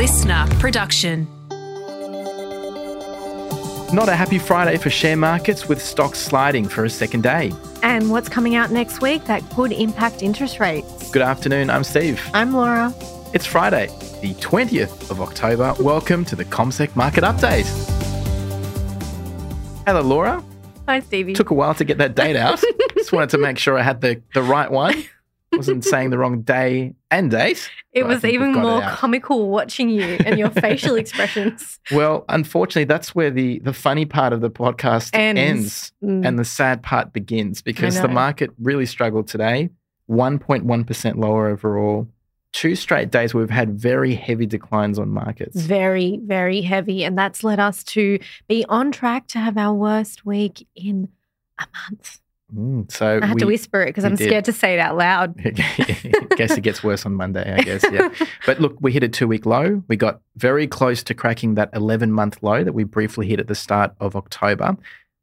LiSTNR production. Not a happy Friday for share markets with stocks sliding for a second day. And what's coming out next week that could impact interest rates? Good afternoon, I'm Steve. I'm Laura. It's Friday, the 20th of October. Welcome to the CommSec Market Update. Hello, Laura. Hi, Stevie. Took a while to get that date out. Just wanted to make sure I had the, the right one. Wasn't saying the wrong day and date. It was even it more comical watching you and your facial expressions. Well, unfortunately, that's where the, the funny part of the podcast Ends. ends, Mm. and the sad part begins because the market really struggled today. 1.1% lower overall. Two straight days we've had very heavy declines on markets. Very, very heavy. And that's led us to be on track to have our worst week in a month. Mm, so I had we, to whisper it because I'm did. scared to say it out loud. I guess it gets worse on Monday, I guess. Yeah. But look, we hit a two week low. We got very close to cracking that 11 month low that we briefly hit at the start of October.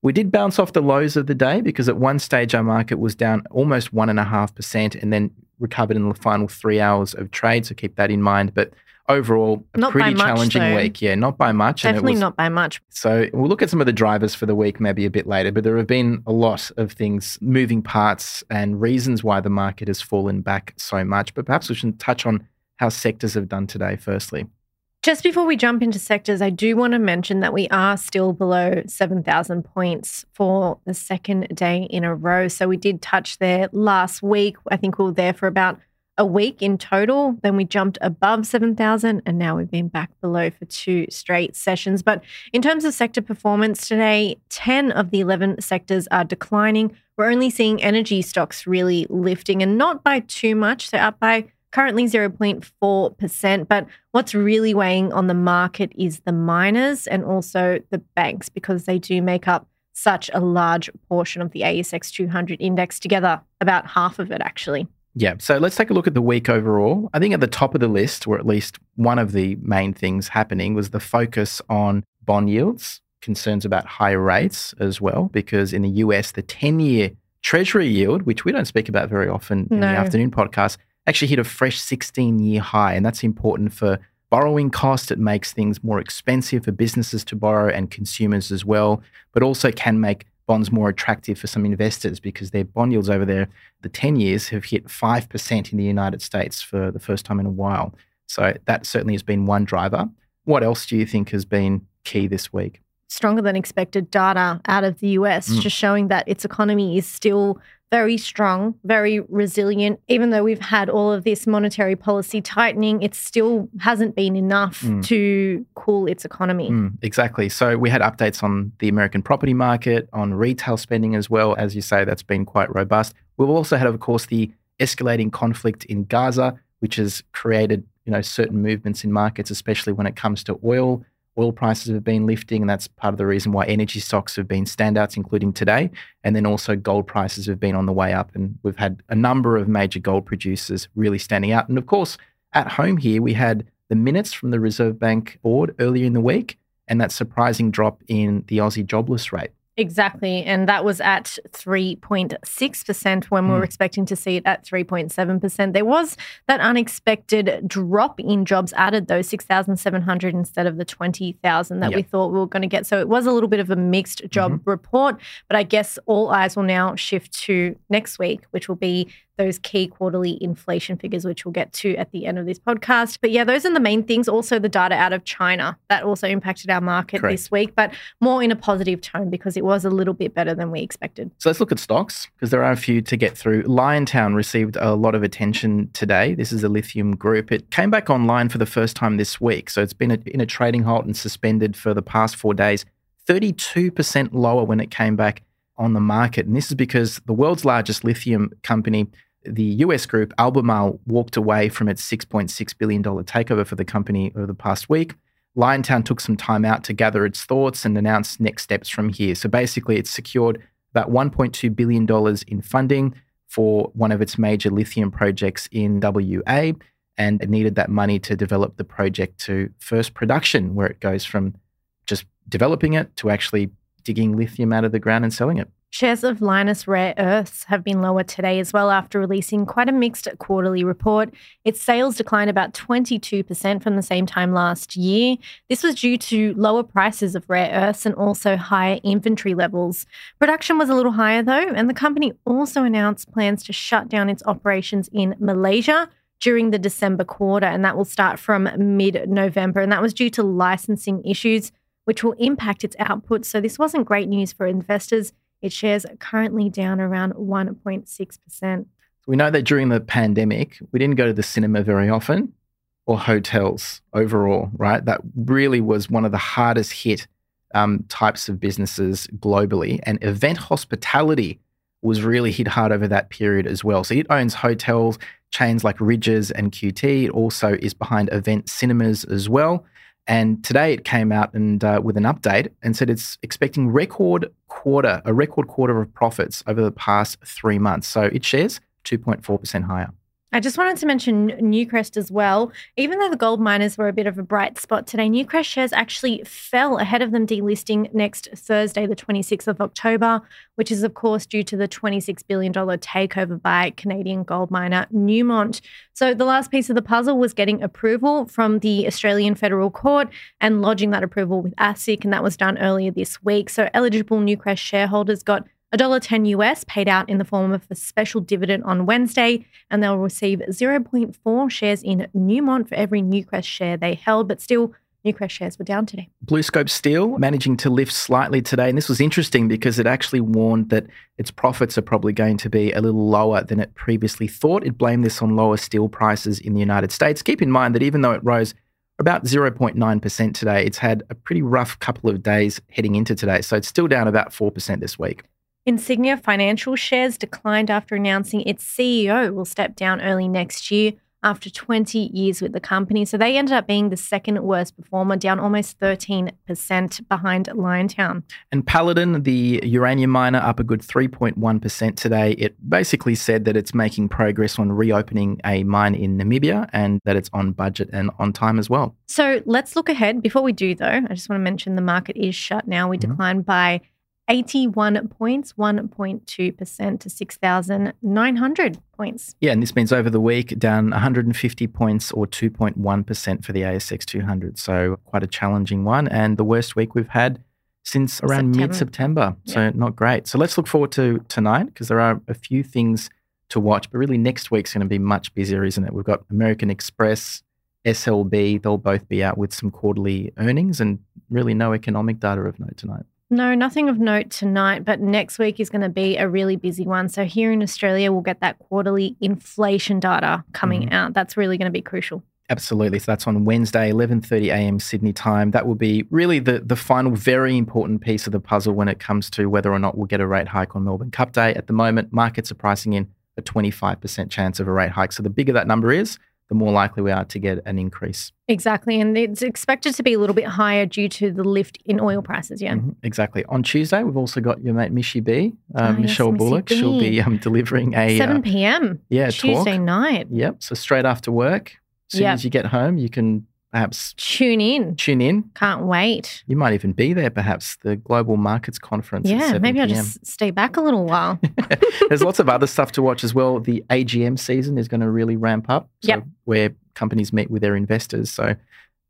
We did bounce off the lows of the day because at one stage our market was down almost 1.5% and then recovered in the final three hours of trade. So keep that in mind. But overall, a Not pretty challenging week. Yeah, not by much. and it Definitely was- not by much. so we'll look at some of the drivers for the week maybe a bit later, but there have been a lot of things, moving parts and reasons why the market has fallen back so much. But perhaps we should touch on how sectors have done today firstly. Just before we jump into sectors, I do want to mention that we are still below 7,000 points for the second day in a row. So we did touch there last week. I think we were there for about a week in total. Then we jumped above 7,000 and now we've been back below for two straight sessions. But in terms of sector performance today, 10 of the 11 sectors are declining. We're only seeing energy stocks really lifting and not by too much. They're up by currently 0.4%. But what's really weighing on the market is the miners and also the banks because they do make up such a large portion of the ASX 200 index together, about half of it actually. Yeah, so let's take a look at the week overall. I think at the top of the list, or at least one of the main things happening, was the focus on bond yields, concerns about higher rates as well, because in the US, the 10 year Treasury yield, which we don't speak about very often in No. the afternoon podcast, actually hit a fresh 16 year high. And that's important for borrowing cost. It makes things more expensive for businesses to borrow and consumers as well, but also can make bonds more attractive for some investors because their bond yields over there, the 10 years, have hit 5% in the United States for the first time in a while. So that certainly has been one driver. What else do you think has been key this week? Stronger than expected data out of the US, Mm. just showing that its economy is still very strong, very resilient. Even though we've had all of this monetary policy tightening, it still hasn't been enough Mm. to cool its economy. Mm, exactly. So we had updates on the American property market, on retail spending as well. As you say, that's been quite robust. We've also had, of course, the escalating conflict in Gaza, which has created you know certain movements in markets, especially when it comes to oil. Oil prices have been lifting, and that's part of the reason why energy stocks have been standouts, including today. And then also gold prices have been on the way up, and we've had a number of major gold producers really standing out. And of course, at home here, we had the minutes from the Reserve Bank board earlier in the week, and that surprising drop in the Aussie jobless rate. Exactly. And that was at 3.6% when we were Mm. expecting to see it at 3.7%. There was that unexpected drop in jobs added, though 6,700 instead of the 20,000 that we thought we were going to get. So it was a little bit of a mixed job Mm-hmm. report. But I guess all eyes will now shift to next week, which will be those key quarterly inflation figures, which we'll get to at the end of this podcast. But yeah, those are the main things. Also, the data out of China that also impacted our market Correct. this week, but more in a positive tone because it was a little bit better than we expected. So let's look at stocks because there are a few to get through. Liontown received a lot of attention today. This is a lithium group. It came back online for the first time this week. So it's been a, in a trading halt and suspended for the past four days. 32% lower when it came back on the market. And this is because the world's largest lithium company, the US group Albemarle, walked away from its $6.6 billion takeover for the company over the past week. Liontown took some time out to gather its thoughts and announce next steps from here. So basically, it's secured about $1.2 billion in funding for one of its major lithium projects in WA. And it needed that money to develop the project to first production, where it goes from just developing it to actually digging lithium out of the ground and selling it. Shares of Lynas Rare Earths have been lower today as well after releasing quite a mixed quarterly report. Its sales declined about 22% from the same time last year. This was due to lower prices of rare earths and also higher inventory levels. Production was a little higher though, and the company also announced plans to shut down its operations in Malaysia during the December quarter, and that will start from mid November. And that was due to licensing issues, which will impact its output. So this wasn't great news for investors. Its shares are currently down around 1.6%. We know that during the pandemic, we didn't go to the cinema very often or hotels overall, right? That really was one of the hardest hit um, types of businesses globally. And Event Hospitality was really hit hard over that period as well. So it owns hotels, chains like Rydges and QT. It also is behind Event Cinemas as well. And today it came out and uh, with an update and said it's expecting record quarter, a record quarter of profits over the past three months. So its shares 2.4% higher. I just wanted to mention Newcrest as well. Even though the gold miners were a bit of a bright spot today, Newcrest shares actually fell ahead of them delisting next Thursday, the 26th of October, which is, of course, due to the $26 billion takeover by Canadian gold miner Newmont. So the last piece of the puzzle was getting approval from the Australian Federal Court and lodging that approval with ASIC, and that was done earlier this week. So eligible Newcrest shareholders got $1.10 US paid out in the form of a special dividend on Wednesday, and they'll receive 0.4 shares in Newmont for every Newcrest share they held, but still, Newcrest shares were down today. BlueScope Steel managing to lift slightly today. And this was interesting because it actually warned that its profits are probably going to be a little lower than it previously thought. It blamed this on lower steel prices in the United States. Keep in mind that even though it rose about 0.9% today, it's had a pretty rough couple of days heading into today. So it's still down about 4% this week. Insignia Financial shares declined after announcing its CEO will step down early next year after 20 years with the company. So they ended up being the second worst performer, down almost 13% behind Liontown. And Paladin, the uranium miner, up a good 3.1% today. It basically said that it's making progress on reopening a mine in Namibia and that it's on budget and on time as well. So let's look ahead. Before we do, though, I just want to mention the market is shut now. We mm-hmm. declined by 81 points, 1.2% to 6,900 points. Yeah, and this means over the week down 150 points or 2.1% for the ASX 200. So quite a challenging one and the worst week we've had since around mid September. So yeah. not great. So let's look forward to tonight because there are a few things to watch, but really next week's going to be much busier, isn't it? We've got American Express, SLB, they'll both be out with some quarterly earnings and really no economic data of note tonight. No, nothing of note tonight, but next week is going to be a really busy one. So here in Australia, we'll get that quarterly inflation data coming mm. out. That's really going to be crucial. Absolutely. So that's on Wednesday, 11:30 a.m. Sydney time. That will be really the the final very important piece of the puzzle when it comes to whether or not we'll get a rate hike on Melbourne Cup Day. At the moment, markets are pricing in a 25% chance of a rate hike. So the bigger that number is, the more likely we are to get an increase. Exactly. And it's expected to be a little bit higher due to the lift in oil prices. Yeah. Mm-hmm. Exactly. On Tuesday, we've also got your mate Mishy B, uh, oh, Michelle yes, Bullock. She'll be um, delivering a 7 p.m. Uh, yeah, Tuesday talk. night. Yep. So straight after work, as soon yep. as you get home, you can perhaps tune in. Tune in. Can't wait. You might even be there, perhaps, the Global Markets Conference. Yeah, maybe I'll just stay back a little while. There's lots of other stuff to watch as well. The AGM season is going to really ramp up. So yep. Where companies meet with their investors. So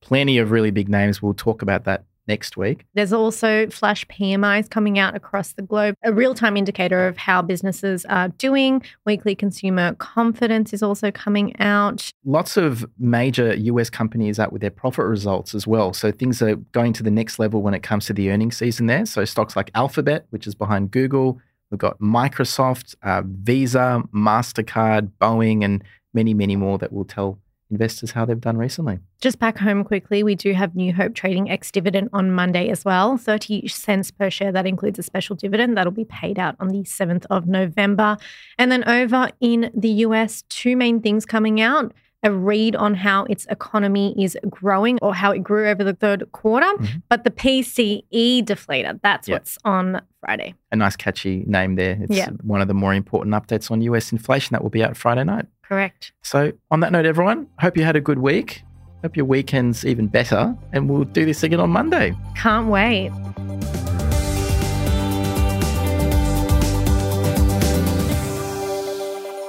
plenty of really big names. We'll talk about that next week. There's also flash PMIs coming out across the globe, a real time indicator of how businesses are doing. Weekly consumer confidence is also coming out. Lots of major US companies out with their profit results as well. So things are going to the next level when it comes to the earnings season there. So stocks like Alphabet, which is behind Google, we've got Microsoft, uh, Visa, MasterCard, Boeing, and many, many more that will tell investors how they've done recently. Just back home quickly, we do have New Hope trading ex dividend on Monday as well. 30 cents per share. That includes a special dividend that'll be paid out on the 7th of November. And then over in the US, two main things coming out a read on how its economy is growing or how it grew over the third quarter. Mm-hmm. But the PCE deflator, that's yep. what's on Friday. A nice catchy name there. It's yep. one of the more important updates on US inflation that will be out Friday night. Correct. So, on that note, everyone, hope you had a good week. Hope your weekend's even better. And we'll do this again on Monday. Can't wait.